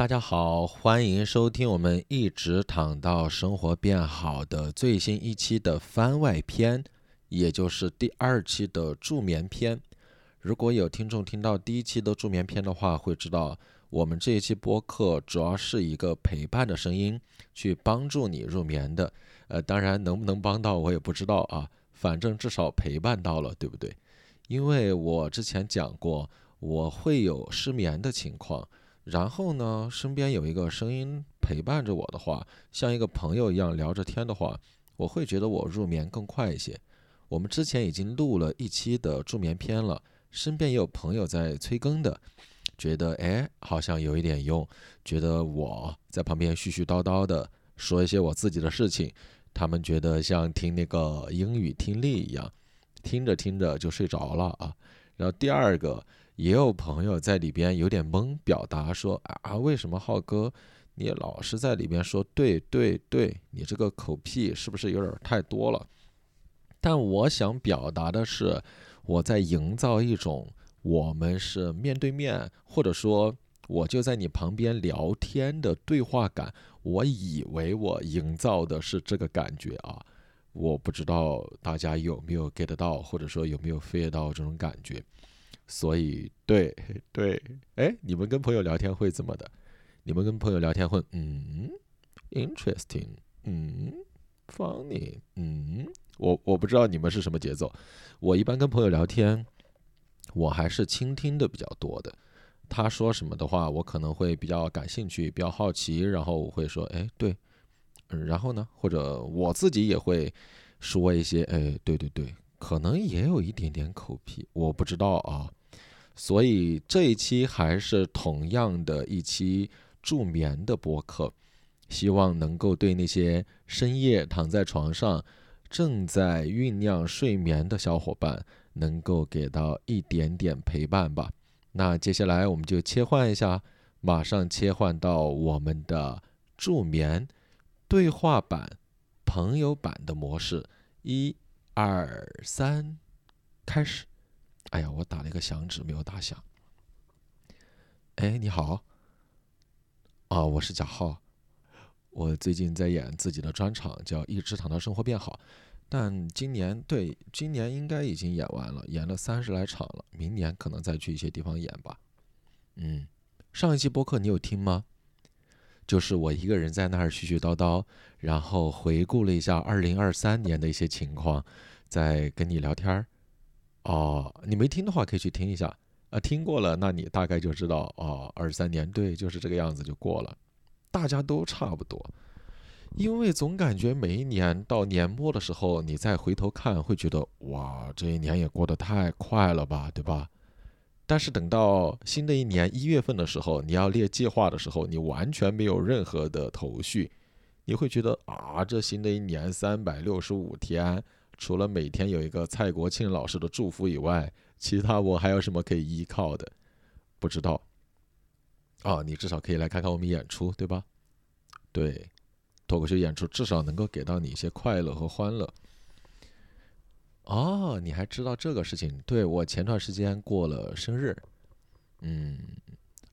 大家好，欢迎收听我们一直躺到生活变好的最新一期的番外篇，也就是第二期的助眠篇。如果有听众听到第一期的助眠篇的话，会知道我们这一期播客主要是一个陪伴的声音，去帮助你入眠的。呃，当然能不能帮到我也不知道啊，反正至少陪伴到了，对不对？因为我之前讲过，我会有失眠的情况。然后呢，身边有一个声音陪伴着我的话，像一个朋友一样聊着天的话，我会觉得我入眠更快一些。我们之前已经录了一期的助眠篇了，身边也有朋友在催更的，觉得哎好像有一点用，觉得我在旁边絮絮叨叨的说一些我自己的事情，他们觉得像听那个英语听力一样，听着听着就睡着了啊。然后第二个。也有朋友在里边有点懵，表达说啊，为什么浩哥你老是在里边说对对对，你这个口癖是不是有点太多了？但我想表达的是，我在营造一种我们是面对面，或者说我就在你旁边聊天的对话感。我以为我营造的是这个感觉啊，我不知道大家有没有 get 到，或者说有没有 feel 到这种感觉。所以，对对，哎，你们跟朋友聊天会怎么的？你们跟朋友聊天会，嗯，interesting，嗯，funny，嗯，我我不知道你们是什么节奏。我一般跟朋友聊天，我还是倾听的比较多的。他说什么的话，我可能会比较感兴趣，比较好奇，然后我会说，哎，对，嗯，然后呢，或者我自己也会说一些，哎，对对对，可能也有一点点口癖，我不知道啊。所以这一期还是同样的一期助眠的播客，希望能够对那些深夜躺在床上正在酝酿睡眠的小伙伴，能够给到一点点陪伴吧。那接下来我们就切换一下，马上切换到我们的助眠对话版、朋友版的模式，一、二、三，开始。哎呀，我打了一个响指，没有打响。哎，你好。啊，我是贾浩。我最近在演自己的专场，叫《一直躺到生活变好》，但今年对今年应该已经演完了，演了三十来场了。明年可能再去一些地方演吧。嗯，上一期播客你有听吗？就是我一个人在那儿絮絮叨叨，然后回顾了一下二零二三年的一些情况，在跟你聊天儿。哦，你没听的话可以去听一下啊。听过了，那你大概就知道哦。二三年对，就是这个样子就过了，大家都差不多。因为总感觉每一年到年末的时候，你再回头看，会觉得哇，这一年也过得太快了吧，对吧？但是等到新的一年一月份的时候，你要列计划的时候，你完全没有任何的头绪，你会觉得啊，这新的一年三百六十五天。除了每天有一个蔡国庆老师的祝福以外，其他我还有什么可以依靠的？不知道。啊，你至少可以来看看我们演出，对吧？对，脱口秀演出至少能够给到你一些快乐和欢乐。哦，你还知道这个事情？对我前段时间过了生日。嗯，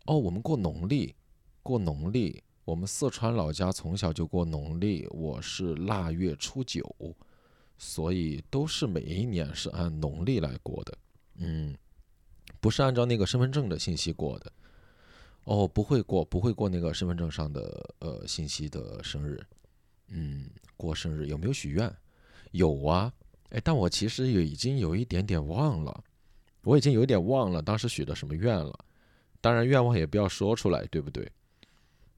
哦，我们过农历，过农历，我们四川老家从小就过农历，我是腊月初九。所以都是每一年是按农历来过的，嗯，不是按照那个身份证的信息过的，哦，不会过，不会过那个身份证上的呃信息的生日，嗯，过生日有没有许愿？有啊，哎，但我其实也已经有一点点忘了，我已经有点忘了当时许的什么愿了，当然愿望也不要说出来，对不对？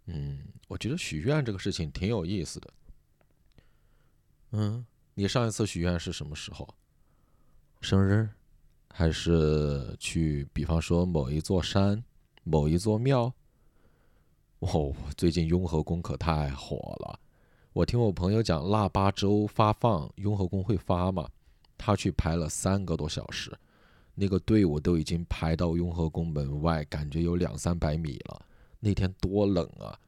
嗯，我觉得许愿这个事情挺有意思的，嗯。你上一次许愿是什么时候？生日，还是去，比方说某一座山、某一座庙？哦，最近雍和宫可太火了。我听我朋友讲，腊八粥发放，雍和宫会发嘛？他去排了三个多小时，那个队伍都已经排到雍和宫门外，感觉有两三百米了。那天多冷啊！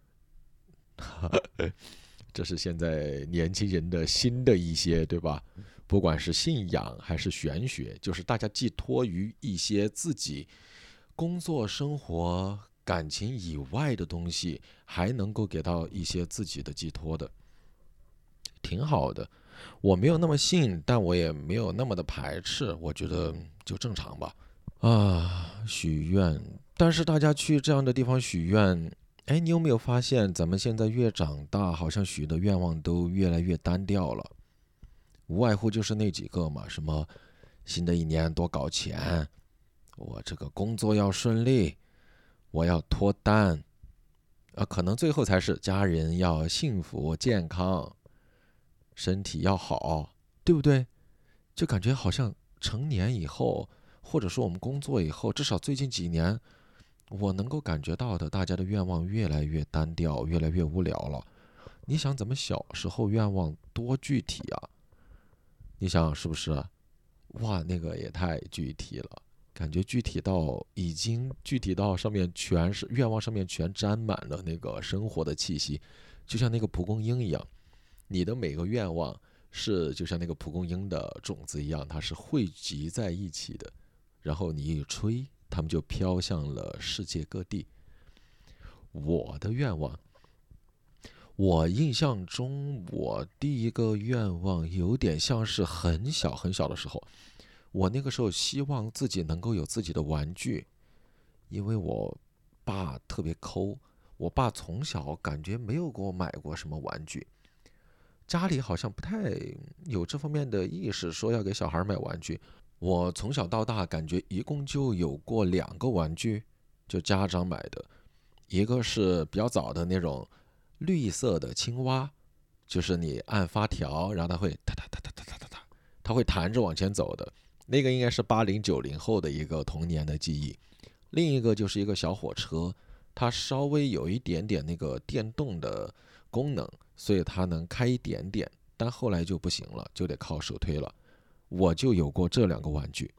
哈 哈这是现在年轻人的新的一些，对吧？不管是信仰还是玄学，就是大家寄托于一些自己工作生活感情以外的东西，还能够给到一些自己的寄托的，挺好的。我没有那么信，但我也没有那么的排斥，我觉得就正常吧。啊，许愿，但是大家去这样的地方许愿，哎，你有没有发现，咱们现在越长大，好像许的愿望都越来越单调了，无外乎就是那几个嘛，什么新的一年多搞钱，我这个工作要顺利，我要脱单，啊，可能最后才是家人要幸福健康。身体要好，对不对？就感觉好像成年以后，或者说我们工作以后，至少最近几年，我能够感觉到的，大家的愿望越来越单调，越来越无聊了。你想，怎么小时候愿望多具体啊？你想是不是？哇，那个也太具体了，感觉具体到已经具体到上面全是愿望，上面全沾满了那个生活的气息，就像那个蒲公英一样。你的每个愿望是就像那个蒲公英的种子一样，它是汇集在一起的，然后你一吹，他们就飘向了世界各地。我的愿望，我印象中，我第一个愿望有点像是很小很小的时候，我那个时候希望自己能够有自己的玩具，因为我爸特别抠，我爸从小感觉没有给我买过什么玩具。家里好像不太有这方面的意识，说要给小孩买玩具。我从小到大感觉一共就有过两个玩具，就家长买的，一个是比较早的那种绿色的青蛙，就是你按发条，然后它会哒哒哒哒哒哒哒哒，它会弹着往前走的，那个应该是八零九零后的一个童年的记忆。另一个就是一个小火车，它稍微有一点点那个电动的功能。所以它能开一点点，但后来就不行了，就得靠手推了。我就有过这两个玩具，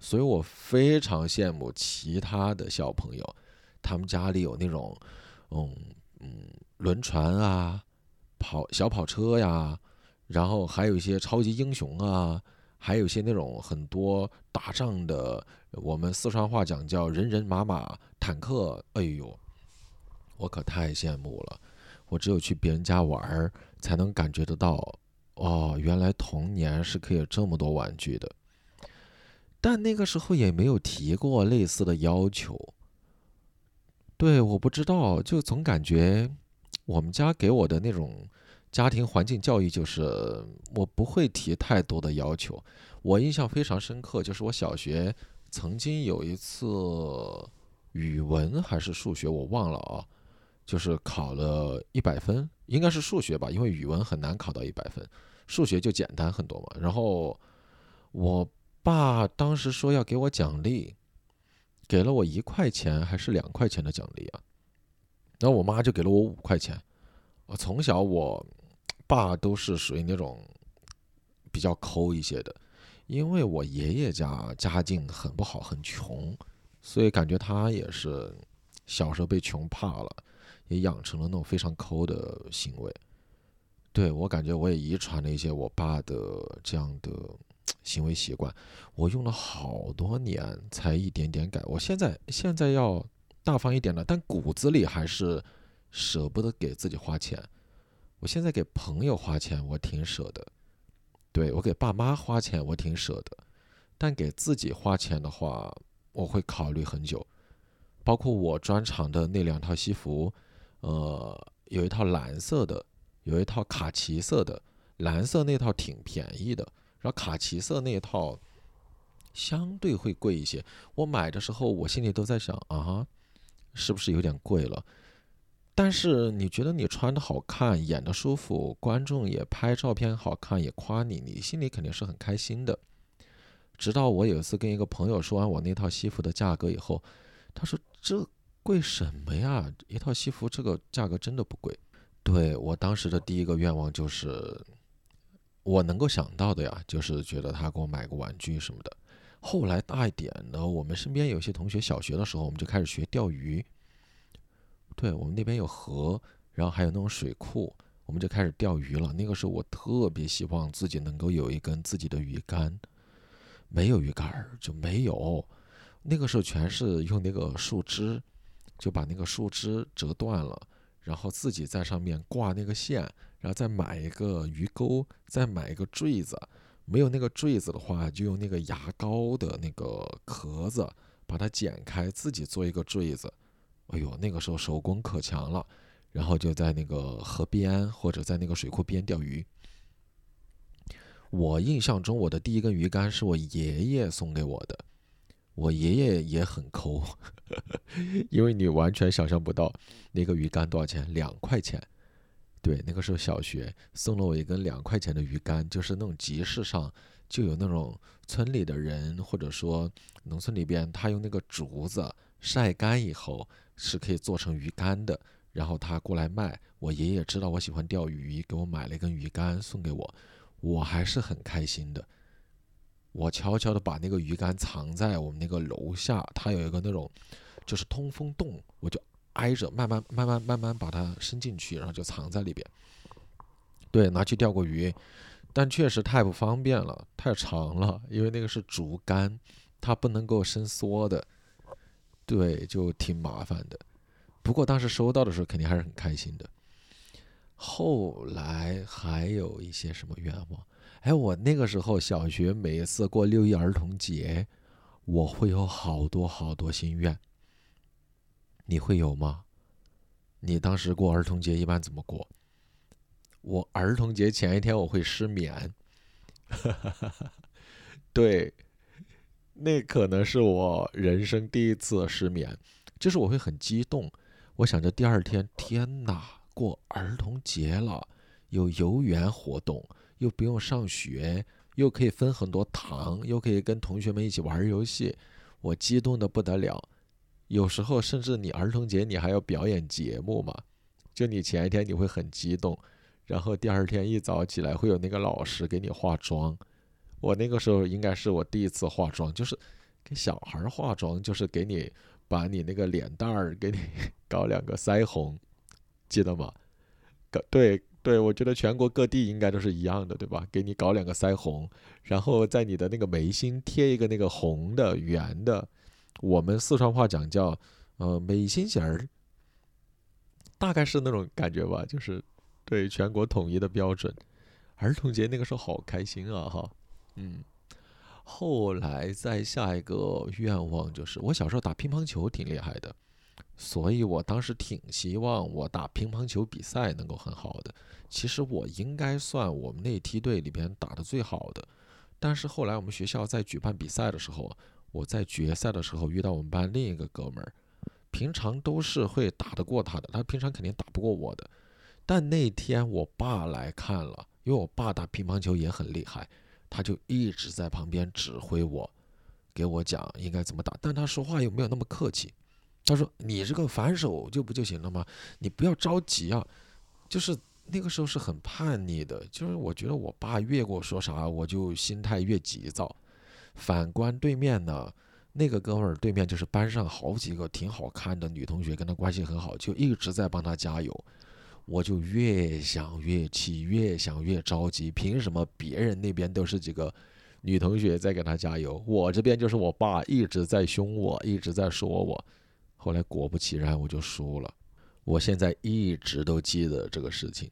所以我非常羡慕其他的小朋友，他们家里有那种，嗯嗯，轮船啊，跑小跑车呀，然后还有一些超级英雄啊，还有一些那种很多打仗的，我们四川话讲叫人人马马坦克。哎呦，我可太羡慕了。我只有去别人家玩儿，才能感觉得到，哦，原来童年是可以有这么多玩具的。但那个时候也没有提过类似的要求。对，我不知道，就总感觉我们家给我的那种家庭环境教育，就是我不会提太多的要求。我印象非常深刻，就是我小学曾经有一次语文还是数学，我忘了啊。就是考了一百分，应该是数学吧，因为语文很难考到一百分，数学就简单很多嘛。然后我爸当时说要给我奖励，给了我一块钱还是两块钱的奖励啊？然后我妈就给了我五块钱。我从小我爸都是属于那种比较抠一些的，因为我爷爷家家境很不好，很穷，所以感觉他也是小时候被穷怕了。也养成了那种非常抠的行为，对我感觉我也遗传了一些我爸的这样的行为习惯，我用了好多年才一点点改。我现在现在要大方一点了，但骨子里还是舍不得给自己花钱。我现在给朋友花钱，我挺舍得；对我给爸妈花钱，我挺舍得，但给自己花钱的话，我会考虑很久。包括我专场的那两套西服。呃，有一套蓝色的，有一套卡其色的。蓝色那套挺便宜的，然后卡其色那套相对会贵一些。我买的时候，我心里都在想啊，是不是有点贵了？但是你觉得你穿的好看，演的舒服，观众也拍照片好看，也夸你，你心里肯定是很开心的。直到我有一次跟一个朋友说完我那套西服的价格以后，他说这。贵什么呀？一套西服这个价格真的不贵。对我当时的第一个愿望就是，我能够想到的呀，就是觉得他给我买个玩具什么的。后来大一点呢，我们身边有些同学小学的时候，我们就开始学钓鱼。对我们那边有河，然后还有那种水库，我们就开始钓鱼了。那个时候我特别希望自己能够有一根自己的鱼竿，没有鱼竿就没有。那个时候全是用那个树枝。就把那个树枝折断了，然后自己在上面挂那个线，然后再买一个鱼钩，再买一个坠子。没有那个坠子的话，就用那个牙膏的那个壳子把它剪开，自己做一个坠子。哎呦，那个时候手工可强了。然后就在那个河边或者在那个水库边钓鱼。我印象中，我的第一根鱼竿是我爷爷送给我的。我爷爷也很抠，因为你完全想象不到那个鱼竿多少钱，两块钱。对，那个时候小学送了我一根两块钱的鱼竿，就是那种集市上就有那种村里的人，或者说农村里边，他用那个竹子晒干以后是可以做成鱼竿的。然后他过来卖，我爷爷知道我喜欢钓鱼，给我买了一根鱼竿送给我，我还是很开心的。我悄悄的把那个鱼竿藏在我们那个楼下，它有一个那种就是通风洞，我就挨着慢慢慢慢慢慢把它伸进去，然后就藏在里边。对，拿去钓过鱼，但确实太不方便了，太长了，因为那个是竹竿，它不能够伸缩的，对，就挺麻烦的。不过当时收到的时候肯定还是很开心的。后来还有一些什么愿望？哎，我那个时候小学每一次过六一儿童节，我会有好多好多心愿。你会有吗？你当时过儿童节一般怎么过？我儿童节前一天我会失眠，哈哈哈对，那可能是我人生第一次失眠，就是我会很激动。我想着第二天，天哪，过儿童节了，有游园活动，又不用上学，又可以分很多糖，又可以跟同学们一起玩游戏，我激动的不得了。有时候甚至你儿童节你还要表演节目嘛，就你前一天你会很激动，然后第二天一早起来会有那个老师给你化妆。我那个时候应该是我第一次化妆，就是给小孩化妆，就是给你。把你那个脸蛋儿给你 搞两个腮红，记得吗？搞对对，我觉得全国各地应该都是一样的，对吧？给你搞两个腮红，然后在你的那个眉心贴一个那个红的圆的，我们四川话讲叫呃眉心弦儿，大概是那种感觉吧，就是对全国统一的标准。儿童节那个时候好开心啊，哈，嗯。后来再下一个愿望就是，我小时候打乒乓球挺厉害的，所以我当时挺希望我打乒乓球比赛能够很好的。其实我应该算我们那梯队里边打的最好的，但是后来我们学校在举办比赛的时候，我在决赛的时候遇到我们班另一个哥们儿，平常都是会打得过他的，他平常肯定打不过我的。但那天我爸来看了，因为我爸打乒乓球也很厉害。他就一直在旁边指挥我，给我讲应该怎么打，但他说话又没有那么客气。他说：“你这个反手就不就行了吗？你不要着急啊。”就是那个时候是很叛逆的，就是我觉得我爸越跟我说啥，我就心态越急躁。反观对面呢，那个哥们儿对面就是班上好几个挺好看的女同学，跟他关系很好，就一直在帮他加油。我就越想越气，越想越着急。凭什么别人那边都是几个女同学在给他加油，我这边就是我爸一直在凶我，一直在说我。后来果不其然，我就输了。我现在一直都记得这个事情，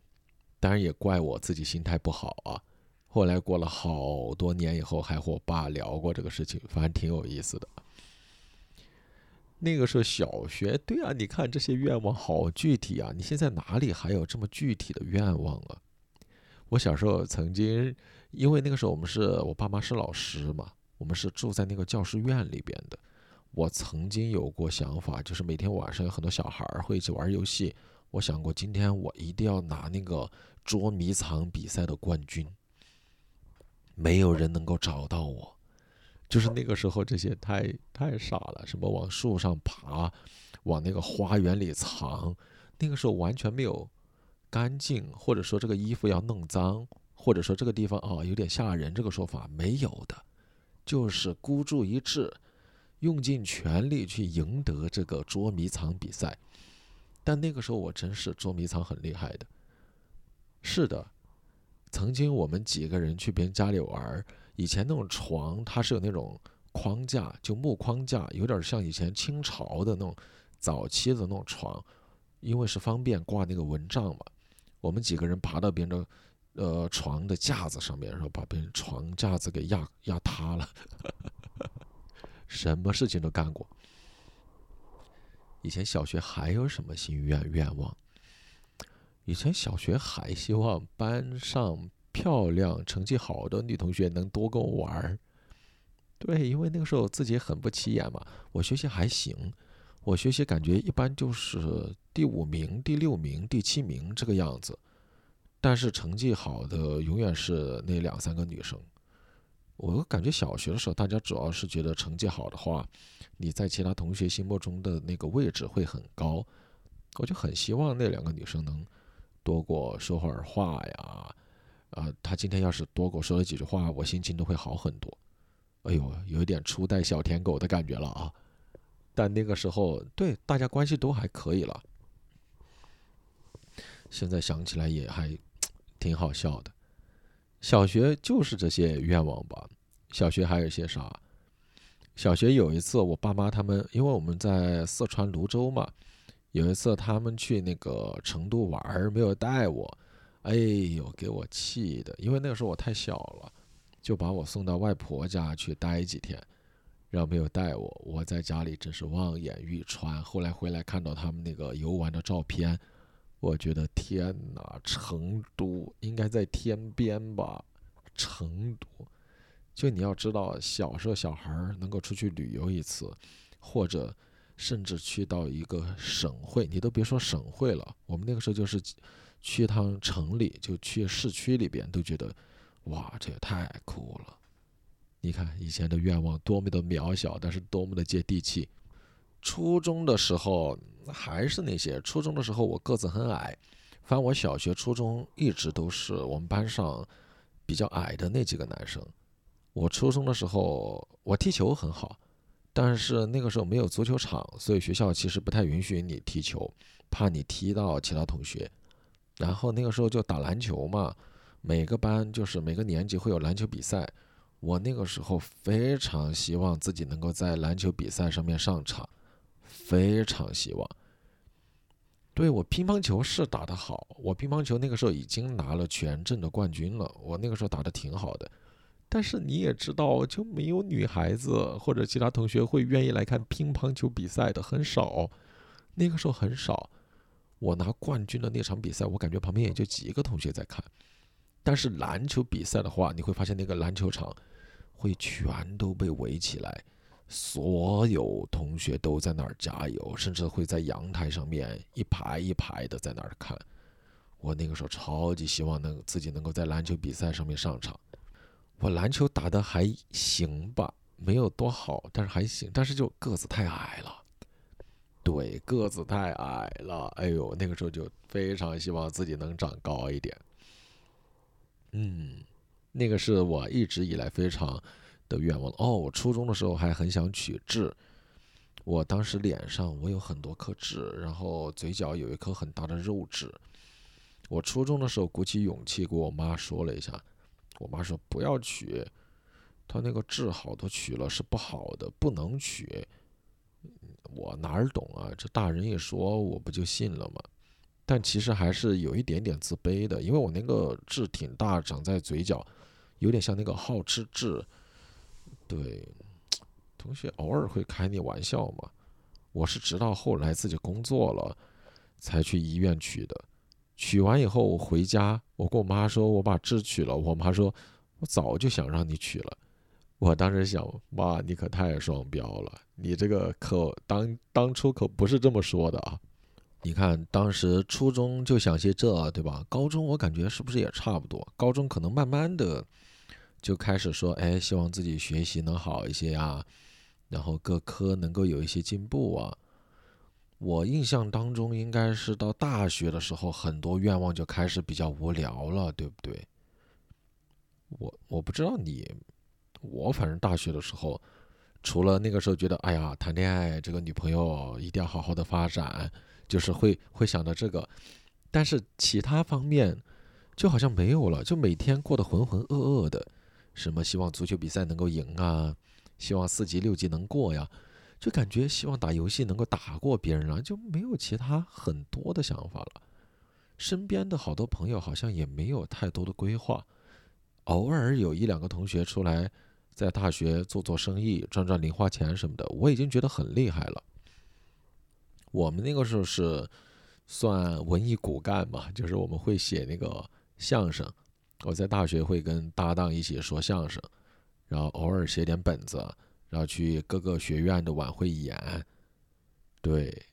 当然也怪我自己心态不好啊。后来过了好多年以后，还和我爸聊过这个事情，反正挺有意思的。那个时候小学，对啊，你看这些愿望好具体啊！你现在哪里还有这么具体的愿望啊？我小时候曾经，因为那个时候我们是我爸妈是老师嘛，我们是住在那个教师院里边的。我曾经有过想法，就是每天晚上有很多小孩会一起玩游戏。我想过今天我一定要拿那个捉迷藏比赛的冠军，没有人能够找到我。就是那个时候，这些太太傻了，什么往树上爬，往那个花园里藏，那个时候完全没有干净，或者说这个衣服要弄脏，或者说这个地方啊有点吓人，这个说法没有的，就是孤注一掷，用尽全力去赢得这个捉迷藏比赛。但那个时候我真是捉迷藏很厉害的，是的，曾经我们几个人去别人家里玩。以前那种床，它是有那种框架，就木框架，有点像以前清朝的那种早期的那种床，因为是方便挂那个蚊帐嘛，我们几个人爬到别人的呃床的架子上面，然后把别人床架子给压压塌了，什么事情都干过。以前小学还有什么心愿愿望？以前小学还希望班上漂亮、成绩好的女同学能多跟我玩儿。对，因为那个时候自己很不起眼嘛，我学习还行，我学习感觉一般就是第五名、第六名、第七名这个样子。但是成绩好的永远是那两三个女生。我感觉小学的时候，大家主要是觉得成绩好的话，你在其他同学心目中的那个位置会很高。我就很希望那两个女生能多给我说会儿话呀，啊，她今天要是多给我说了几句话，我心情都会好很多。哎呦，有一点初代小舔狗的感觉了啊！但那个时候，对大家关系都还可以了。现在想起来也还 挺好笑的。小学就是这些愿望吧。小学还有些啥？小学有一次，我爸妈他们，因为我们在四川泸州嘛，有一次他们去那个成都玩，没有带我。哎呦，给我气的！因为那个时候我太小了，就把我送到外婆家去待几天，然后没有带我。我在家里真是望眼欲穿。后来回来看到他们那个游玩的照片。我觉得天哪，成都应该在天边吧？成都，就你要知道，小时候小孩能够出去旅游一次，或者甚至去到一个省会，你都别说省会了，我们那个时候就是去一趟城里，就去市区里边，都觉得哇，这也太酷了！你看以前的愿望多么的渺小，但是多么的接地气。初中的时候。还是那些初中的时候，我个子很矮。反正我小学、初中一直都是我们班上比较矮的那几个男生。我初中的时候，我踢球很好，但是那个时候没有足球场，所以学校其实不太允许你踢球，怕你踢到其他同学。然后那个时候就打篮球嘛，每个班就是每个年级会有篮球比赛。我那个时候非常希望自己能够在篮球比赛上面上场。非常希望。对我乒乓球是打得好，我乒乓球那个时候已经拿了全镇的冠军了。我那个时候打得挺好的，但是你也知道，就没有女孩子或者其他同学会愿意来看乒乓球比赛的，很少。那个时候很少。我拿冠军的那场比赛，我感觉旁边也就几个同学在看。但是篮球比赛的话，你会发现那个篮球场会全都被围起来。所有同学都在那儿加油，甚至会在阳台上面一排一排的在那儿看。我那个时候超级希望能自己能够在篮球比赛上面上场。我篮球打得还行吧，没有多好，但是还行。但是就个子太矮了，对，个子太矮了。哎呦，那个时候就非常希望自己能长高一点。嗯，那个是我一直以来非常。的愿望哦，我初中的时候还很想取痣，我当时脸上我有很多颗痣，然后嘴角有一颗很大的肉痣。我初中的时候鼓起勇气跟我妈说了一下，我妈说不要取，她那个痣好多取了是不好的，不能取。我哪儿懂啊？这大人一说，我不就信了吗？但其实还是有一点点自卑的，因为我那个痣挺大，长在嘴角，有点像那个好吃痣。对，同学偶尔会开你玩笑嘛。我是直到后来自己工作了，才去医院取的。取完以后我回家，我跟我妈说我把痣取了。我妈说，我早就想让你取了。我当时想，妈，你可太双标了，你这个可当当初可不是这么说的啊。你看，当时初中就想些这，对吧？高中我感觉是不是也差不多？高中可能慢慢的。就开始说，哎，希望自己学习能好一些呀，然后各科能够有一些进步啊。我印象当中，应该是到大学的时候，很多愿望就开始比较无聊了，对不对？我我不知道你，我反正大学的时候，除了那个时候觉得，哎呀，谈恋爱这个女朋友一定要好好的发展，就是会会想到这个，但是其他方面就好像没有了，就每天过得浑浑噩噩的。什么希望足球比赛能够赢啊？希望四级六级能过呀？就感觉希望打游戏能够打过别人了，就没有其他很多的想法了。身边的好多朋友好像也没有太多的规划，偶尔有一两个同学出来在大学做做生意，赚赚零花钱什么的，我已经觉得很厉害了。我们那个时候是算文艺骨干嘛，就是我们会写那个相声，我在大学会跟搭档一起说相声，然后偶尔写点本子，然后去各个学院的晚会演，对，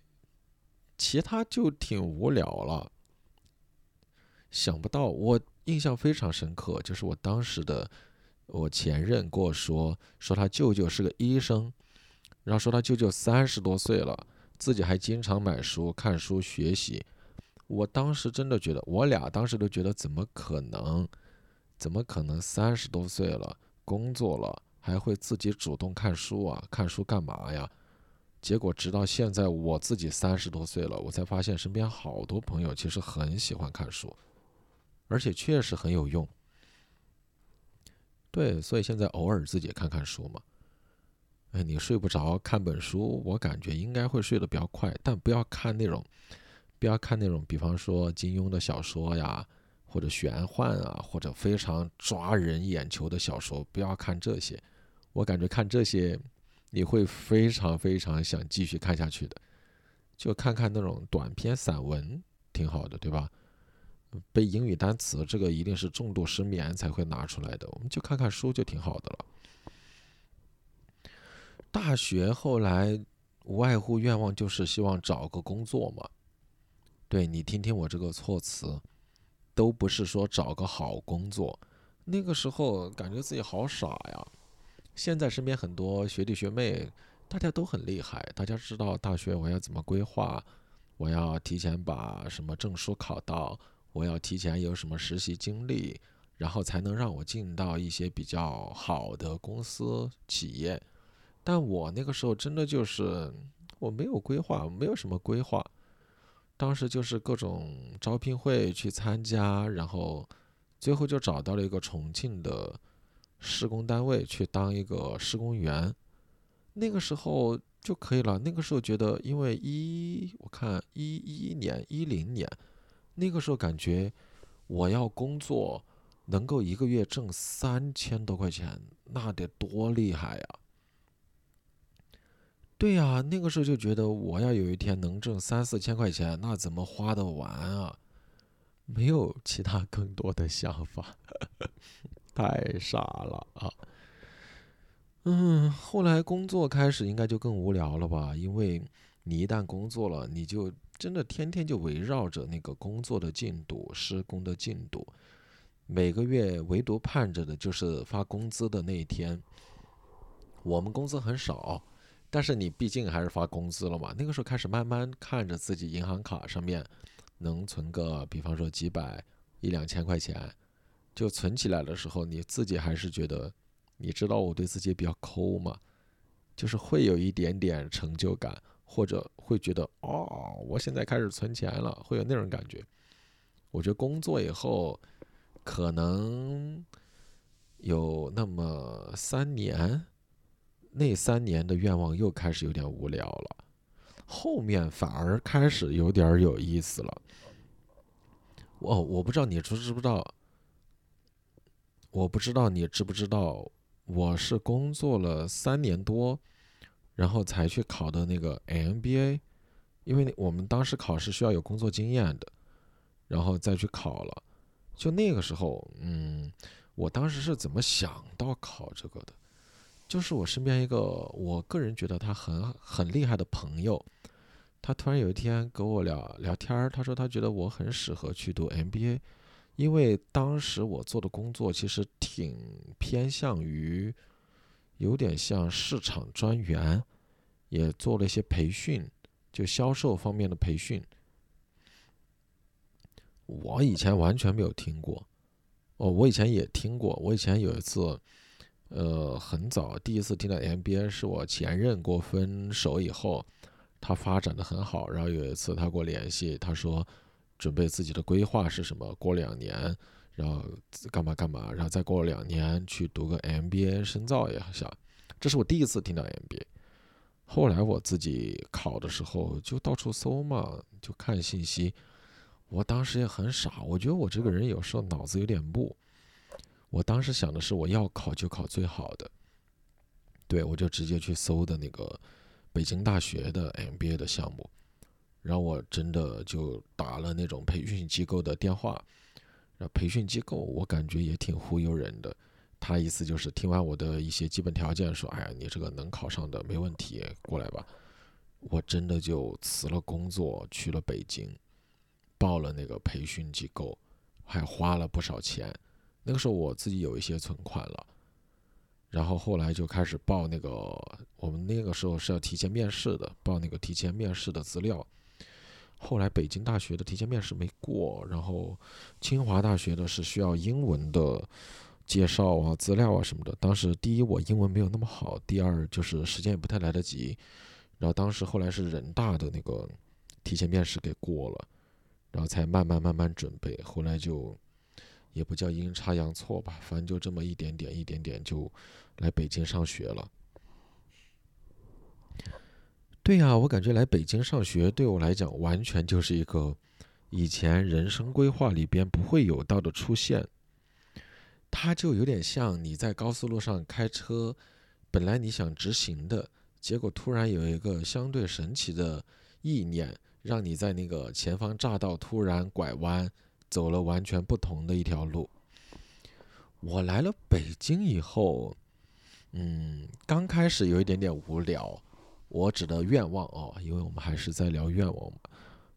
其他就挺无聊了。想不到，我印象非常深刻，就是我当时的我前任跟我说，说他舅舅是个医生，然后说他舅舅三十多岁了，自己还经常买书、看书学习。我当时真的觉得，我俩当时都觉得，怎么可能？怎么可能三十多岁了，工作了，还会自己主动看书啊？看书干嘛呀？结果直到现在，我自己三十多岁了，我才发现身边好多朋友其实很喜欢看书。而且确实很有用，对，所以现在偶尔自己看看书嘛。哎，你睡不着，看本书，我感觉应该会睡得比较快。但不要看那种，不要看那种，比方说金庸的小说呀，或者玄幻啊，或者非常抓人眼球的小说，不要看这些。我感觉看这些，你会非常非常想继续看下去的。就看看那种短篇散文，挺好的，对吧？背英语单词，这个一定是重度失眠才会拿出来的。我们就看看书就挺好的了。大学后来无外乎愿望就是希望找个工作嘛。对你听听我这个措辞，都不是说找个好工作。那个时候感觉自己好傻呀。现在身边很多学弟学妹，大家都很厉害，大家知道大学我要怎么规划，我要提前把什么证书考到。我要提前有什么实习经历，然后才能让我进到一些比较好的公司企业。但我那个时候真的就是我没有规划，没有什么规划。当时就是各种招聘会去参加，然后最后就找到了一个重庆的施工单位去当一个施工员。那个时候就可以了。那个时候觉得，因为一我看一一年一零年。那个时候感觉，我要工作，能够一个月挣三千多块钱，那得多厉害呀！对呀，那个时候就觉得我要有一天能挣三四千块钱，那怎么花得完啊？没有其他更多的想法，太傻了啊！嗯，后来工作开始应该就更无聊了吧？因为你一旦工作了，你就。真的天天就围绕着那个工作的进度、施工的进度，每个月唯独盼着的就是发工资的那一天。我们工资很少，但是你毕竟还是发工资了嘛。那个时候开始慢慢看着自己银行卡上面能存个，比方说几百、一两千块钱，就存起来的时候，你自己还是觉得，你知道我对自己比较抠嘛，就是会有一点点成就感。或者会觉得哦，我现在开始存钱了，会有那种感觉。我觉得工作以后，可能有那么三年，那三年的愿望又开始有点无聊了，后面反而开始有点有意思了。哦，我不知道你知知不知道，我不知道你知不知道，我是工作了三年多。然后才去考的那个 MBA，因为我们当时考试需要有工作经验的，然后再去考了。就那个时候，嗯，我当时是怎么想到考这个的？就是我身边一个，我个人觉得他很很厉害的朋友，他突然有一天跟我聊聊天儿，他说他觉得我很适合去读 MBA，因为当时我做的工作其实挺偏向于。有点像市场专员，也做了一些培训，就销售方面的培训。我以前完全没有听过，哦，我以前也听过。我以前有一次，呃，很早第一次听到 MBA，是我前任跟我分手以后，他发展的很好。然后有一次他跟我联系，他说准备自己的规划是什么，过两年。然后干嘛干嘛，然后再过两年去读个 MBA 深造一下，这是我第一次听到 MBA。后来我自己考的时候就到处搜嘛，就看信息。我当时也很傻，我觉得我这个人有时候脑子有点木。我当时想的是，我要考就考最好的。对，我就直接去搜的那个北京大学的 MBA 的项目。然后我真的就打了那种培训机构的电话。然后培训机构我感觉也挺忽悠人的。他意思就是听完我的一些基本条件，说：“哎呀，你这个能考上的没问题，过来吧。”我真的就辞了工作，去了北京，报了那个培训机构，还花了不少钱。那个时候我自己有一些存款了，然后后来就开始报那个，我们那个时候是要提前面试的，报那个提前面试的资料。后来北京大学的提前面试没过，然后清华大学的是需要英文的。介绍啊，资料啊什么的。当时第一我英文没有那么好，第二就是时间也不太来得及。然后当时后来是人大的那个提前面试给过了，然后才慢慢慢慢准备。后来就也不叫阴差阳错吧，反正就这么一点点一点点就来北京上学了。对呀，我感觉来北京上学对我来讲完全就是一个以前人生规划里边不会有到的出现。它就有点像你在高速路上开车，本来你想直行的，结果突然有一个相对神奇的意念，让你在那个前方匝道突然拐弯，走了完全不同的一条路。我来了北京以后，嗯，刚开始有一点点无聊。我指的愿望哦，因为我们还是在聊愿望嘛。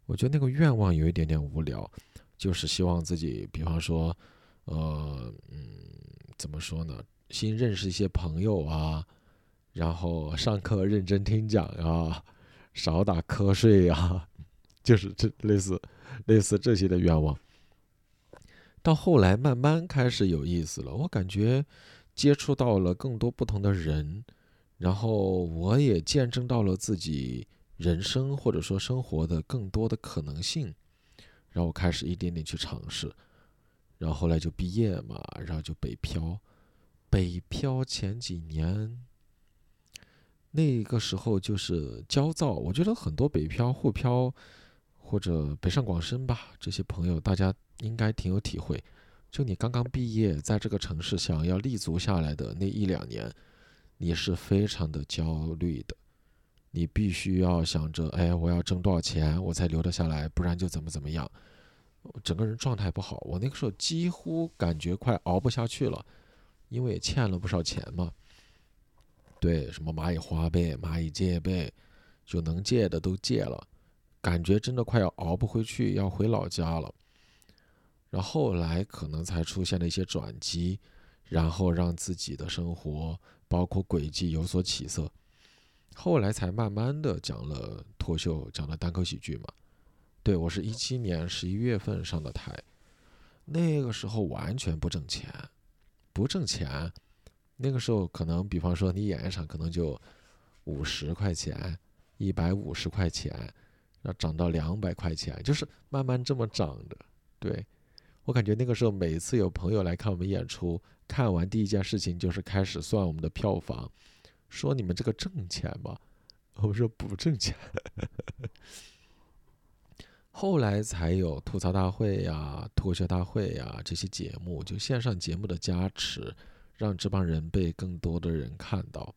我觉得那个愿望有一点点无聊，就是希望自己，比方说。呃，嗯，怎么说呢？新认识一些朋友啊，然后上课认真听讲啊，少打瞌睡呀，就是这类似类似这些的愿望。到后来慢慢开始有意思了，我感觉接触到了更多不同的人，然后我也见证到了自己人生或者说生活的更多的可能性，然后开始一点点去尝试。然后后来就毕业嘛，然后就北漂。北漂前几年，那个时候就是焦躁。我觉得很多北漂、沪漂或者北上广深吧，这些朋友大家应该挺有体会。就你刚刚毕业，在这个城市想要立足下来的那一两年，你是非常的焦虑的。你必须要想着，哎，我要挣多少钱，我才留得下来，不然就怎么怎么样。整个人状态不好，我那个时候几乎感觉快熬不下去了，因为也欠了不少钱嘛。对，什么蚂蚁花呗、蚂蚁借呗，就能借的都借了，感觉真的快要熬不回去，要回老家了。然后后来可能才出现了一些转机，然后让自己的生活包括轨迹有所起色。后来才慢慢的讲了脱秀，讲了单口喜剧嘛。对我是一七年十一月份上的台，那个时候完全不挣钱，不挣钱。那个时候可能，比方说你演一场，可能就五十块钱、一百五十块钱，要涨到两百块钱，就是慢慢这么涨的。对我感觉那个时候，每次有朋友来看我们演出，看完第一件事情就是开始算我们的票房，说你们这个挣钱吗？我们说不挣钱。后来才有吐槽大会呀、脱口秀大会呀这些节目，就线上节目的加持，让这帮人被更多的人看到，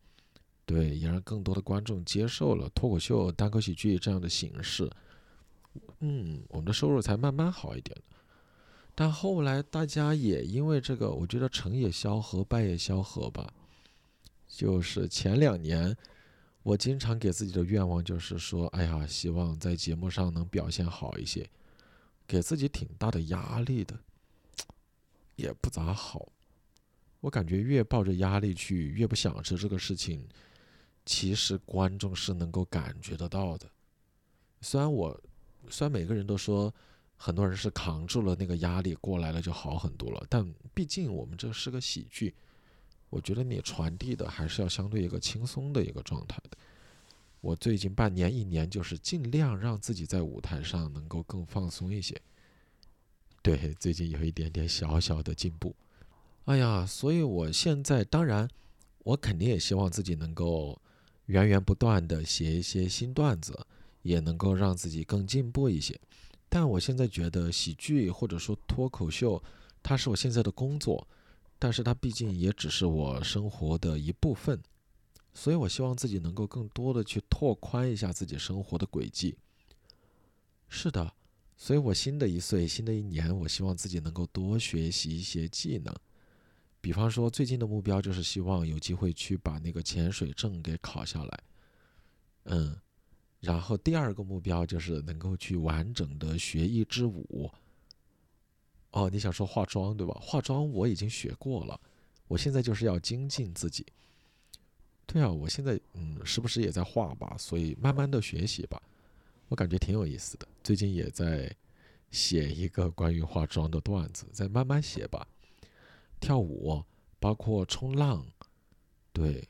对，也让更多的观众接受了脱口秀、单口喜剧这样的形式。嗯，我们的收入才慢慢好一点。但后来大家也因为这个，我觉得成也萧何，败也萧何吧。就是前两年。我经常给自己的愿望就是说，哎呀，希望在节目上能表现好一些，给自己挺大的压力的，也不咋好。我感觉越抱着压力去，越不享受这个事情。其实观众是能够感觉得到的。虽然我，虽然每个人都说，很多人是扛住了那个压力过来了就好很多了，但毕竟我们这是个喜剧。我觉得你传递的还是要相对一个轻松的一个状态的。我最近半年、一年就是尽量让自己在舞台上能够更放松一些。对，最近有一点点小小的进步。哎呀，所以我现在当然，我肯定也希望自己能够源源不断的写一些新段子，也能够让自己更进步一些。但我现在觉得喜剧或者说脱口秀，它是我现在的工作，但是它毕竟也只是我生活的一部分，所以我希望自己能够更多的去拓宽一下自己生活的轨迹。是的，所以我新的一岁，新的一年，我希望自己能够多学习一些技能，比方说最近的目标就是希望有机会去把那个潜水证给考下来，嗯。然后第二个目标就是能够去完整的学一支舞。哦，你想说化妆对吧？化妆我已经学过了，我现在就是要精进自己。对啊，我现在嗯，时不时也在画吧，所以慢慢的学习吧，我感觉挺有意思的。最近也在写一个关于化妆的段子，再慢慢写吧。跳舞，包括冲浪，对，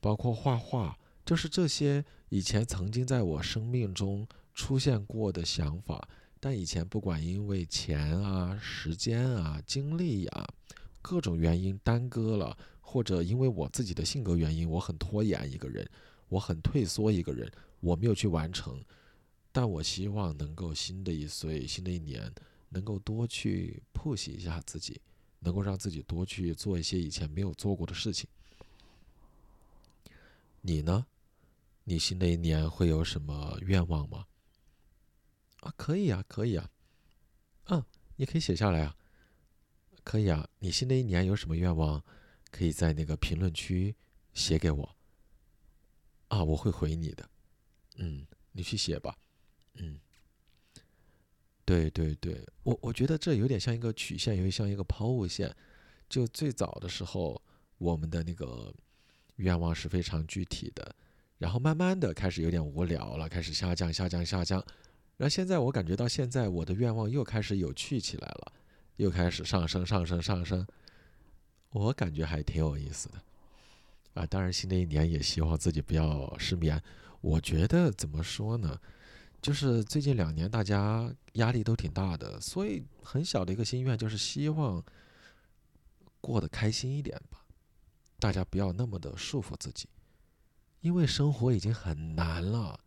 包括画画。就是这些以前曾经在我生命中出现过的想法，但以前不管因为钱啊、时间啊、精力呀各种原因耽搁了，或者因为我自己的性格原因，我很拖延一个人，我很退缩一个人，我没有去完成。但我希望能够新的一岁、新的一年，能够多去 push 一下自己，能够让自己多去做一些以前没有做过的事情。你呢？你新的一年会有什么愿望吗？啊，可以啊，可以啊，嗯，你可以写下来啊，可以啊。你新的一年有什么愿望，可以在那个评论区写给我。啊，我会回你的。嗯，你去写吧。嗯，对对对，我我觉得这有点像一个曲线，有点像一个抛物线。就最早的时候，我们的那个愿望是非常具体的。然后慢慢的开始有点无聊了，开始下降下降下降，然后现在我感觉到现在我的愿望又开始有趣起来了，又开始上升上升上升，我感觉还挺有意思的，啊，当然新的一年也希望自己不要失眠。我觉得怎么说呢，就是最近两年大家压力都挺大的，所以很小的一个心愿就是希望过得开心一点吧，大家不要那么的束缚自己。因为生活已经很难了，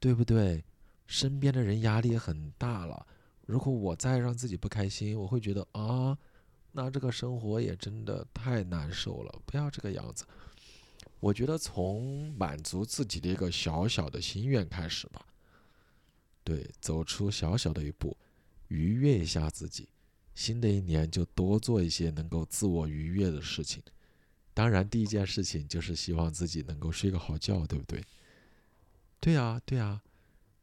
对不对？身边的人压力也很大了。如果我再让自己不开心，我会觉得啊，那这个生活也真的太难受了。不要这个样子。我觉得从满足自己的一个小小的心愿开始吧。对，走出小小的一步，愉悦一下自己。新的一年就多做一些能够自我愉悦的事情。当然，第一件事情就是希望自己能够睡个好觉，对不对？对啊，对啊。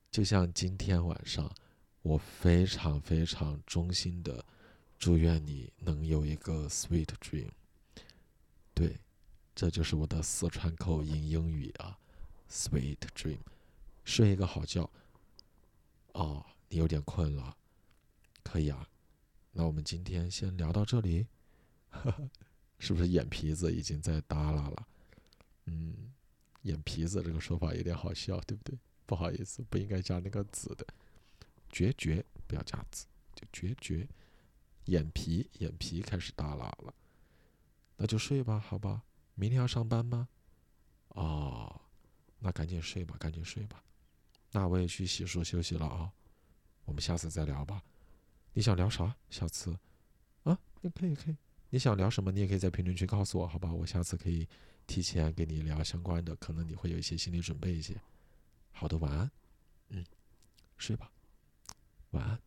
就像今天晚上，我非常非常衷心的祝愿你能有一个 sweet dream。对，这就是我的四川口音英语啊，sweet dream，睡一个好觉。哦，你有点困了，可以啊。那我们今天先聊到这里。是不是眼皮子已经在耷拉了？嗯，眼皮子这个说法有点好笑，对不对？不好意思，不应该加那个子的，决绝不要加子，就决绝。眼皮眼皮开始耷拉了，那就睡吧，好吧？明天要上班吗？哦，那赶紧睡吧，赶紧睡吧。那我也去洗漱休息了啊。我们下次再聊吧。你想聊啥？下次啊，你可以可以。你想聊什么？你也可以在评论区告诉我，好吧？我下次可以提前跟你聊相关的，可能你会有一些心理准备一些。好的，晚安。嗯，睡吧，晚安。